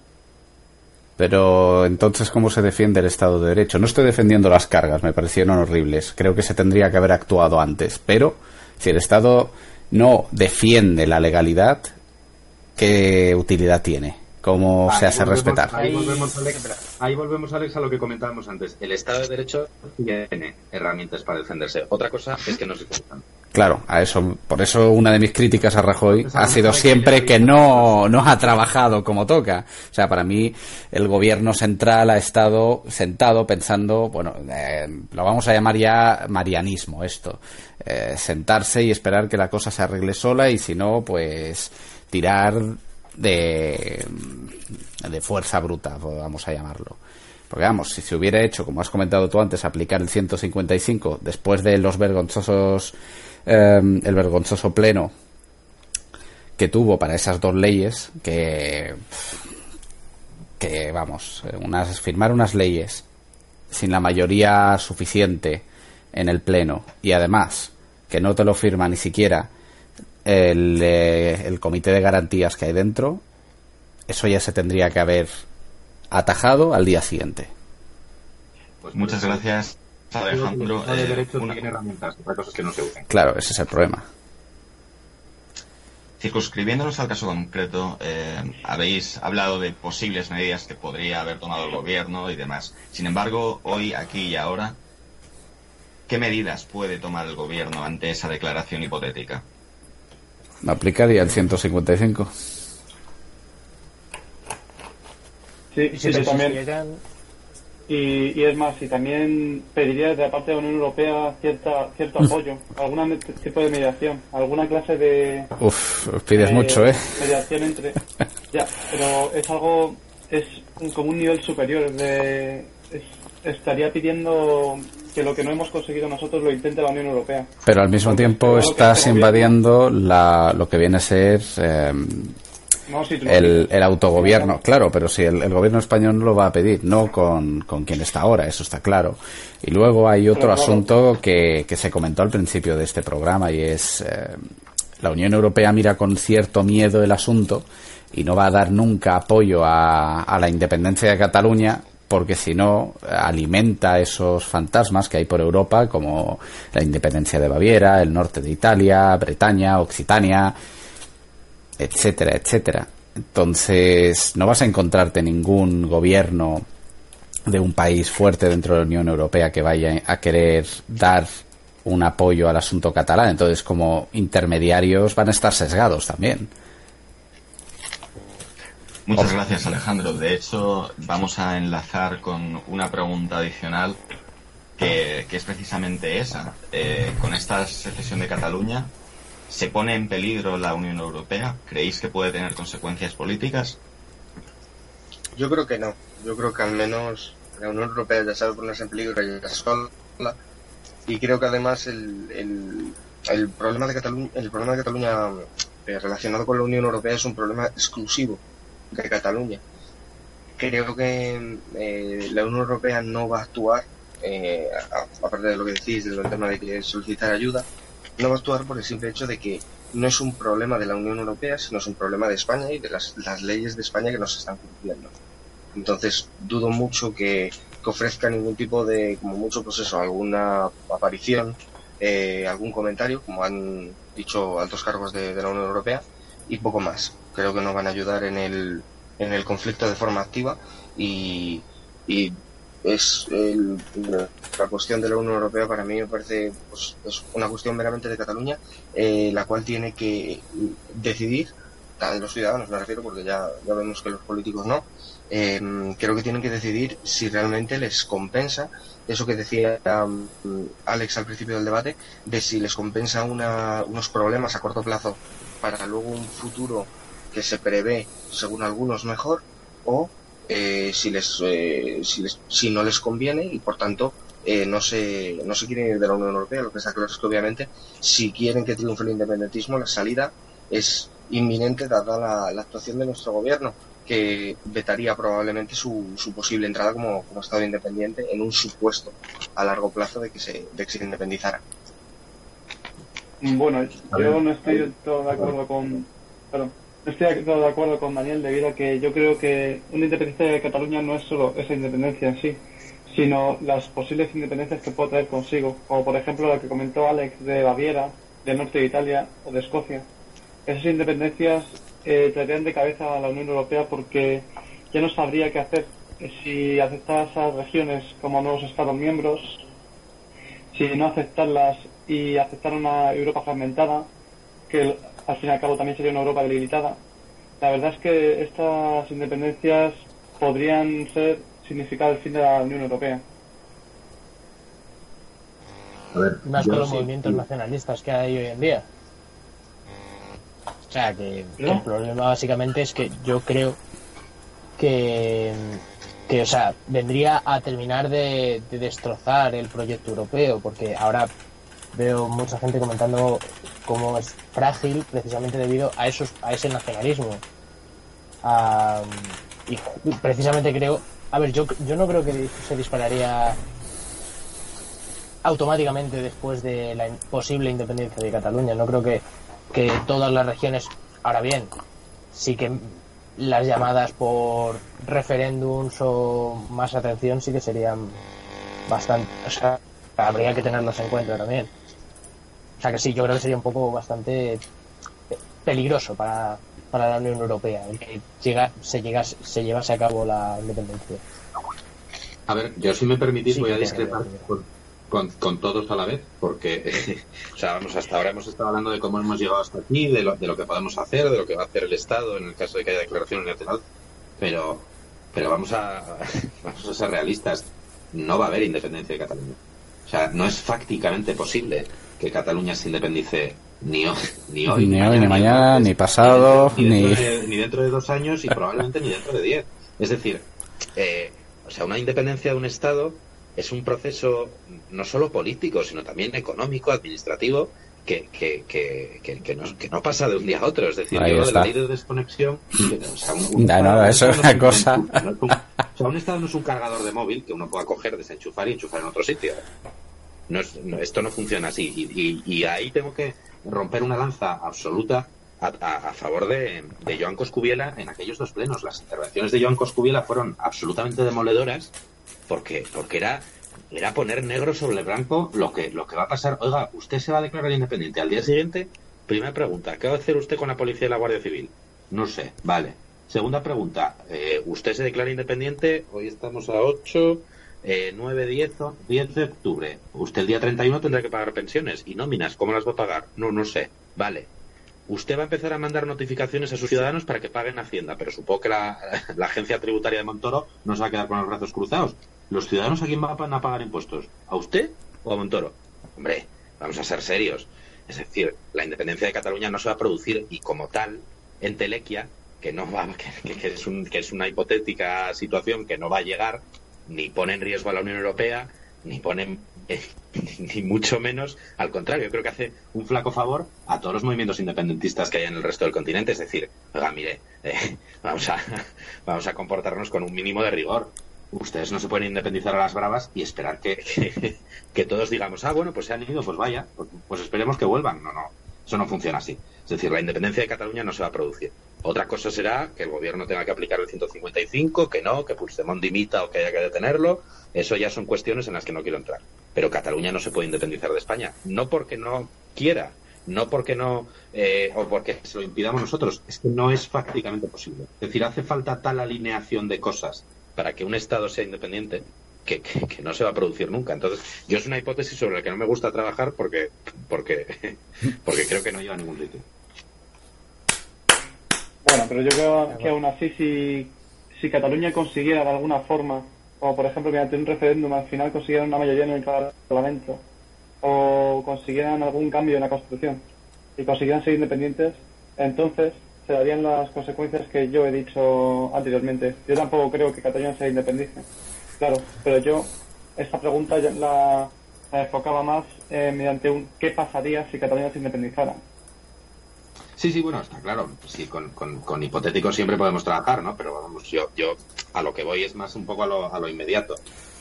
Pero entonces, ¿cómo se defiende el Estado de Derecho? No estoy defendiendo las cargas, me parecieron horribles. Creo que se tendría que haber actuado antes. Pero si el Estado no defiende la legalidad, ¿qué utilidad tiene? ¿Cómo se hace volvemos- respetar? Ahí volvemos, Alex, ahí volvemos, Alex, a lo que comentábamos antes. El Estado de Derecho tiene herramientas para defenderse. Otra cosa es que no se utilizan. Claro, a eso, por eso una de mis críticas a Rajoy ha sido siempre que no, no ha trabajado como toca. O sea, para mí el gobierno central ha estado sentado pensando, bueno, eh, lo vamos a llamar ya marianismo esto, eh, sentarse y esperar que la cosa se arregle sola y si no, pues tirar de, fuerza bruta, vamos a llamarlo. Porque vamos, si se hubiera hecho, como has comentado tú antes, aplicar el 155 después de los vergonzosos, eh, el vergonzoso pleno que tuvo para esas dos leyes, que, que vamos, unas, firmar unas leyes sin la mayoría suficiente en el pleno y además que no te lo firma ni siquiera el, eh, el comité de garantías que hay dentro, eso ya se tendría que haber atajado al día siguiente. Pues Muchas gracias, Alejandro. El Eh, Derecho una- tiene herramientas. Otra cosa es que no se usen. Claro, ese es el problema. Circunscribiéndonos al caso concreto, eh, habéis hablado de posibles medidas que podría haber tomado el gobierno y demás. Sin embargo, hoy, aquí y ahora, ¿qué medidas puede tomar el gobierno ante esa declaración hipotética? Aplicaría el 155. Sí, Y sí, se también. Y, y es más, y también pediría de la parte de la Unión Europea cierta, cierto apoyo, algún tipo de mediación, alguna clase de, Uf, pides eh, mucho, ¿eh? mediación entre ya pero es algo es un- como un nivel superior de es- estaría pidiendo que lo que no hemos conseguido nosotros lo intente la Unión Europea Pero al mismo tiempo estás invadiendo la, lo que viene a ser eh, no el, el autogobierno. Claro, pero si el, el gobierno español no lo va a pedir, no con, con quien está ahora, eso está claro. Y luego hay otro claro. asunto que, que se comentó al principio de este programa y es eh, la Unión Europea mira con cierto miedo el asunto y no va a dar nunca apoyo a, a la independencia de Cataluña porque si no alimenta esos fantasmas que hay por Europa como la independencia de Baviera, el norte de Italia, Bretaña, Occitania, etcétera, etcétera. Entonces, no vas a encontrarte ningún gobierno de un país fuerte dentro de la Unión Europea que vaya a querer dar un apoyo al asunto catalán. Entonces, como intermediarios van a estar sesgados también. Muchas gracias, Alejandro. De hecho, vamos a enlazar con una pregunta adicional que, que es precisamente esa. Eh, con esta secesión de Cataluña, ¿se pone en peligro la Unión Europea? ¿Creéis que puede tener consecuencias políticas? Yo creo que no. Yo creo que al menos la Unión Europea ya sabe ponerse en peligro sola y creo que además el, el, el problema de Cataluña, el problema de Cataluña eh, relacionado con la Unión Europea es un problema exclusivo de Cataluña. Creo que eh, la Unión Europea no va a actuar, eh, aparte de lo que decís del tema de solicitar ayuda, no va a actuar por el simple hecho de que no es un problema de la Unión Europea, sino es un problema de España y de las, leyes de España que no se están cumpliendo. Entonces dudo mucho que, que ofrezca ningún tipo de, como mucho, pues eso, alguna aparición, eh, algún comentario, como han dicho altos cargos de la Unión Europea, y poco más. Creo que nos van a ayudar en el, en el conflicto de forma activa y, y es el- la cuestión de la Unión Europea para mí me parece pues, es una cuestión meramente de Cataluña, eh, la cual tiene que decidir, los ciudadanos me refiero, porque ya, ya vemos que los políticos no, eh, creo que tienen que decidir si realmente les compensa eso que decía um, Alex al principio del debate, de si les compensa una- unos problemas a corto plazo para luego un futuro que se prevé, según algunos, mejor, o eh, si, les, eh, si, les- si no les conviene y por tanto eh, no, se, no se quieren ir de la Unión Europea. Lo que está claro es que obviamente si quieren que triunfe el independentismo, la salida es inminente dada la, la actuación de nuestro gobierno que vetaría probablemente su, su posible entrada como, como Estado independiente en un supuesto a largo plazo de que se, de que se independizara. Bueno, yo no estoy todo de acuerdo con. Perdón, estoy de acuerdo con Daniel debido a que yo creo que una independencia de Cataluña no es solo esa independencia en sí, sino las posibles independencias que puede traer consigo, como por ejemplo lo que comentó Alex de Baviera, del norte de Italia o de Escocia. Esas independencias eh, traerían de cabeza a la Unión Europea porque ya no sabría qué hacer eh, si aceptar esas regiones como nuevos Estados miembros si no aceptarlas y aceptar una Europa fragmentada, que al fin y al cabo también sería una Europa debilitada. La verdad es que estas independencias podrían ser significar el fin de la Unión Europea. A ver, Y más con los sí- movimientos nacionalistas que hay hoy en día. O sea, que, que ¿No? el problema básicamente es que yo creo que, que o sea, vendría a terminar de, de destrozar el proyecto europeo, porque ahora veo mucha gente comentando cómo es frágil precisamente debido a esos a ese nacionalismo. Ah, y precisamente creo, a ver, yo, yo no creo que se dispararía automáticamente después de la posible independencia de Cataluña. No creo que, que todas las regiones, ahora bien, sí que las llamadas por referéndums o más atención sí que serían bastante, o sea, habría que tenerlos en cuenta también. O sea que sí, yo creo que sería un poco bastante peligroso para, para la Unión Europea el que llega, se, llegase, se llevase a cabo la independencia. A ver, yo si me permitís Sí, voy a discrepar con- con todos a la vez, porque o sea, vamos, hasta ahora hemos estado hablando de cómo hemos llegado hasta aquí, de lo, de lo que podemos hacer, de lo que va a hacer el Estado en el caso de que haya declaración unilateral, pero, pero vamos, a, vamos a ser realistas, no va a haber independencia de Cataluña. O sea, no es fácticamente posible que Cataluña se independice ni hoy, ni hoy, Ni hoy, ni mañana, ni pasado, ni dentro, ni- de, ni dentro de dos años y probablemente ni dentro de diez. Es decir, eh, o sea, una independencia de un Estado es un proceso no solo político, sino también económico, administrativo, que, que, que, que, que no, que no pasa de un día a otro. Es decir, yo de la ley de desconexión. que, o sea, un- un No, eso es una no cosa. un- no es un- o sea, un Estado no es un cargador de móvil que uno pueda coger, desenchufar y enchufar en otro sitio. No es- no, esto no funciona así. Y, ahí tengo que romper una lanza absoluta a, a- a favor de, de Joan Coscubiela en aquellos dos plenos. Las intervenciones de Joan Coscubiela fueron absolutamente demoledoras porque, porque era, era poner negro sobre blanco lo que, lo que va a pasar. Oiga, usted se va a declarar independiente. Al día siguiente, primera pregunta, ¿qué va a hacer usted con la policía y la Guardia Civil? No sé, vale. Segunda pregunta, eh, ¿usted se declara independiente? Hoy estamos a 8, eh, 9, 10, o- 10 de octubre. Usted el día 31 tendrá que pagar pensiones y nóminas. ¿Cómo las va a pagar? No, no sé. Vale. Usted va a empezar a mandar notificaciones a sus ciudadanos para que paguen Hacienda, pero supongo que la, agencia tributaria de Montoro no se va a quedar con los brazos cruzados. ¿Los ciudadanos a quién van a pagar impuestos? ¿A usted o a Montoro? Hombre, vamos a ser serios. Es decir, la independencia de Cataluña no se va a producir y como tal, en Telequia, que no va, que- que es un- que es una hipotética situación que no va a llegar, ni pone en riesgo a la Unión Europea, ni ponen eh, ni mucho menos al contrario, creo que hace un flaco favor a todos los movimientos independentistas que hay en el resto del continente, es decir, mire, eh, vamos a vamos a comportarnos con un mínimo de rigor. Ustedes no se pueden independizar a las bravas y esperar que, que, todos digamos, ah, bueno, pues se han ido, pues vaya, pues, pues esperemos que vuelvan. No, no, eso no funciona así. Es decir, la independencia de Cataluña no se va a producir. Otra cosa será que el gobierno tenga que aplicar el 155, que no, que Puigdemont dimita o que haya que detenerlo. Eso ya son cuestiones en las que no quiero entrar. Pero Cataluña no se puede independizar de España. No porque no quiera, no porque no, eh, o porque se lo impidamos nosotros. Es que no es prácticamente posible. Es decir, hace falta tal alineación de cosas para que un Estado sea independiente que, no se va a producir nunca. Entonces, yo es una hipótesis sobre la que no me gusta trabajar porque, porque, porque creo que no lleva ningún sitio. Bueno, pero yo creo que aún así, si, si Cataluña consiguiera de alguna forma, o por ejemplo, mediante un referéndum al final consiguieran una mayoría en el Parlamento, o consiguieran algún cambio en la Constitución y consiguieran ser independientes, entonces se darían las consecuencias que yo he dicho anteriormente. Yo tampoco creo que Cataluña sea independiente Claro, pero yo esta pregunta la, la enfocaba más eh, mediante un ¿qué pasaría si Cataluña se independizara? Sí, sí, bueno, está claro. Sí, con, con, hipotéticos siempre podemos trabajar, ¿no? Pero vamos, yo, yo a lo que voy es más un poco a lo, a lo inmediato.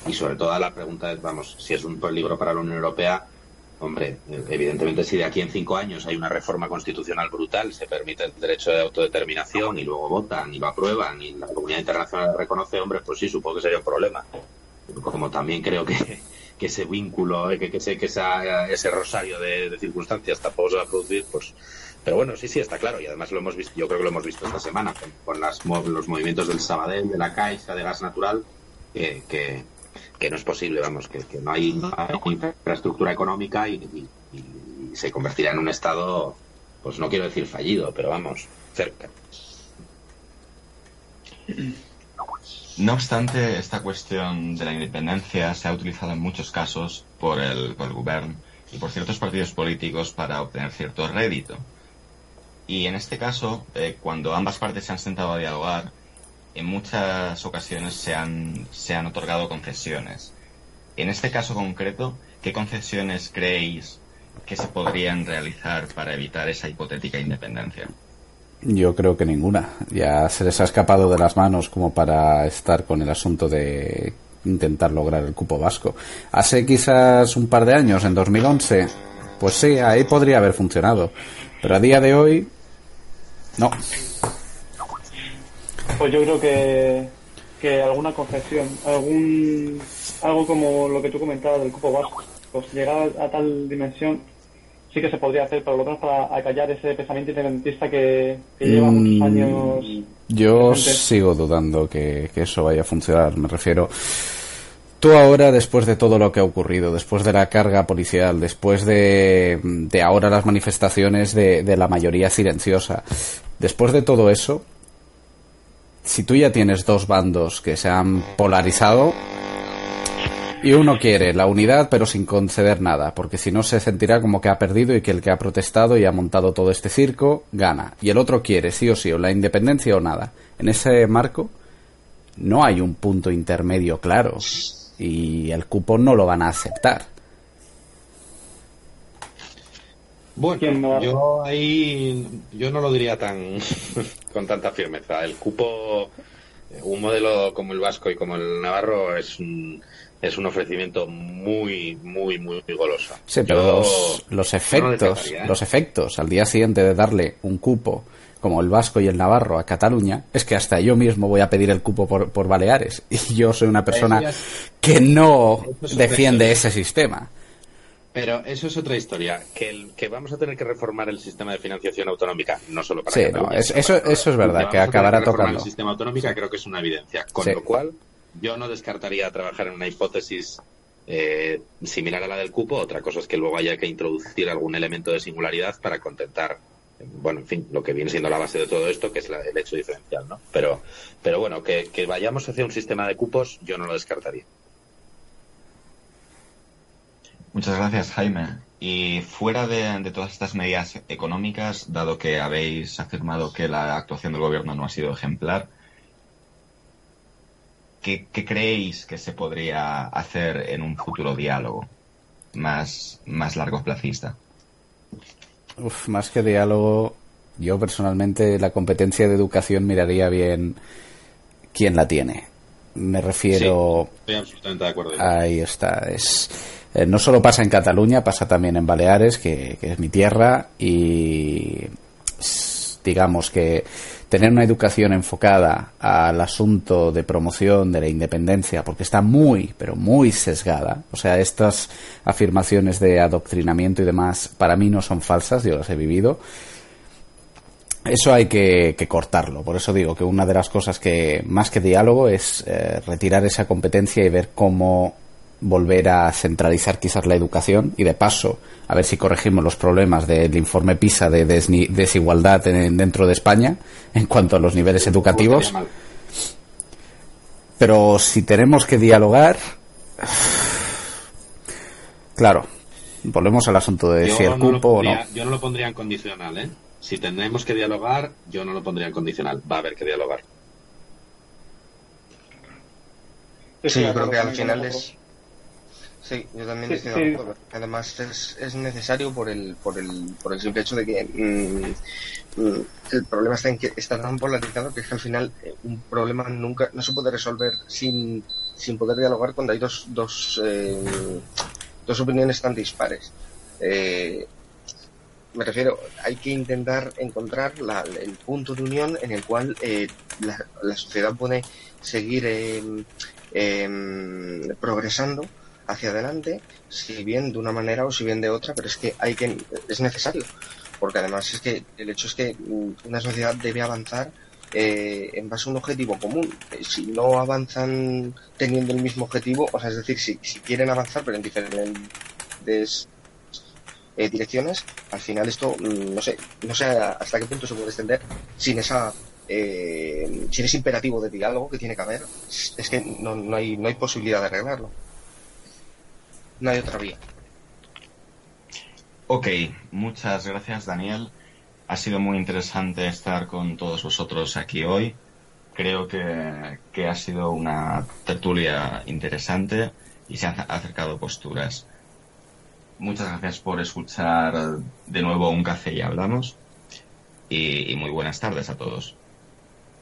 Y sobre todo a la pregunta es, vamos, si es un peligro para la Unión Europea, hombre, evidentemente si de aquí en cinco años hay una reforma constitucional brutal, se permite el derecho de autodeterminación y luego votan y lo aprueban y la comunidad internacional lo reconoce, hombre, pues sí, supongo que sería un problema. Como también creo que, que ese vínculo, que, que, ese, que ese rosario de, de circunstancias tampoco se va a producir, pues pero bueno, sí, sí, está claro. Y además lo hemos visto, yo creo que lo hemos visto esta semana con, las, los movimientos del Sabadell, de la Caixa, de gas natural, que, no es posible, vamos, que, no, hay, infraestructura económica y, se convertirá en un estado, pues no quiero decir fallido, pero vamos, cerca. No obstante, esta cuestión de la independencia se ha utilizado en muchos casos por el, por el gobierno y por ciertos partidos políticos para obtener cierto rédito. Y en este caso, eh, cuando ambas partes se han sentado a dialogar, en muchas ocasiones se han, se han otorgado concesiones. En este caso concreto, ¿qué concesiones creéis que se podrían realizar para evitar esa hipotética independencia? Yo creo que ninguna. Ya se les ha escapado de las manos como para estar con el asunto de intentar lograr el cupo vasco. Hace quizás un par de años, en 2011, pues sí, ahí podría haber funcionado. Pero a día de hoy, no. Pues yo creo que, que alguna concesión, algún algo como lo que tú comentabas del cupo vasco, pues llegar a, tal dimensión sí que se podría hacer, por lo menos para acallar ese pensamiento independentista que, lleva muchos mm, años. Yo sigo dudando que, que, eso vaya a funcionar. Me refiero, Tú ahora, después de todo lo que ha ocurrido, después de la carga policial, después de, ahora las manifestaciones de, de la mayoría silenciosa, después de todo eso, si tú ya tienes dos bandos que se han polarizado y uno quiere la unidad pero sin conceder nada, porque si no se sentirá como que ha perdido y que el que ha protestado y ha montado todo este circo gana, y el otro quiere sí o sí o la independencia o nada. En ese marco no hay un punto intermedio claro y el cupo no lo van a aceptar. Bueno, yo ahí yo no lo diría tan con tanta firmeza. El cupo, un modelo como el vasco y como el navarro es un, es un ofrecimiento muy, muy, muy goloso. Sí, pero los, efectos, ¿eh? los efectos al día siguiente de darle un cupo como el vasco y el navarro a Cataluña, es que hasta yo mismo voy a pedir el cupo por, por Baleares. Y yo soy una persona que no defiende ese sistema. Pero eso es otra historia. Que, el, que vamos a tener que reformar el sistema de financiación autonómica, no solo para sí, no, eso, eso es verdad, que, acabará tocando. El sistema autonómico creo que es una evidencia. Con lo cual, yo no descartaría trabajar en una hipótesis eh, similar a la del cupo. Otra cosa es que luego haya que introducir algún elemento de singularidad para contentar bueno, en fin, lo que viene siendo la base de todo esto, que es el hecho diferencial, ¿no? Pero, pero bueno, que, vayamos hacia un sistema de cupos, yo no lo descartaría. Muchas gracias, Jaime. Y fuera de, todas estas medidas económicas, dado que habéis afirmado que la actuación del gobierno no ha sido ejemplar, ¿qué, qué creéis que se podría hacer en un futuro diálogo más, más largo placista? Uf, más que diálogo, yo personalmente la competencia de educación miraría bien quién la tiene. Me refiero. Sí, estoy absolutamente de acuerdo. Ahí está. Es, eh, no solo pasa en Cataluña, pasa también en Baleares, que, que es mi tierra, y digamos que tener una educación enfocada al asunto de promoción de la independencia, porque está muy, pero muy sesgada. O sea, estas afirmaciones de adoctrinamiento y demás, para mí no son falsas, yo las he vivido. Eso hay que, cortarlo. Por eso digo que una de las cosas que, más que diálogo, es eh, retirar esa competencia y ver cómo volver a centralizar quizás la educación y de paso a ver si corregimos los problemas del informe PISA de desni- desigualdad en- dentro de España en cuanto a los niveles educativos. Pero si tenemos que dialogar, claro, volvemos al asunto de Yo si el no cupo o no. Yo no lo pondría en condicional, ¿eh? Si tenemos que dialogar, yo no lo pondría en condicional. Va a haber que dialogar. Sí, yo creo que al final es. Sí, yo también Sí, estoy de acuerdo. Además es, es necesario por el, por el, por el simple hecho de que mm, mm, el problema está en que está tan polarizado que es que al final eh, un problema nunca no se puede resolver sin, sin poder dialogar cuando hay dos, dos, eh, dos opiniones tan dispares. Eh, me refiero, hay que intentar encontrar la- el punto de unión en el cual eh, la, la sociedad puede seguir eh, progresando hacia adelante, si bien de una manera o si bien de otra, pero es que hay que es necesario, porque además es que el hecho es que mm, una sociedad debe avanzar eh, en base a un objetivo común. Eh, Si no avanzan teniendo el mismo objetivo, o sea, es decir, si, si quieren avanzar pero en diferentes eh, direcciones, al final esto mm, no sé, no sé hasta qué punto se puede extender sin esa eh, sin ese imperativo de diálogo que tiene que haber, es que no, no hay no hay posibilidad de arreglarlo. No hay otra vía. Ok, muchas gracias Daniel. Ha sido muy interesante estar con todos vosotros aquí hoy. Creo que, que ha sido una tertulia interesante y se han acercado posturas. Muchas gracias por escuchar de nuevo un café y hablamos. Y, y muy buenas tardes a todos.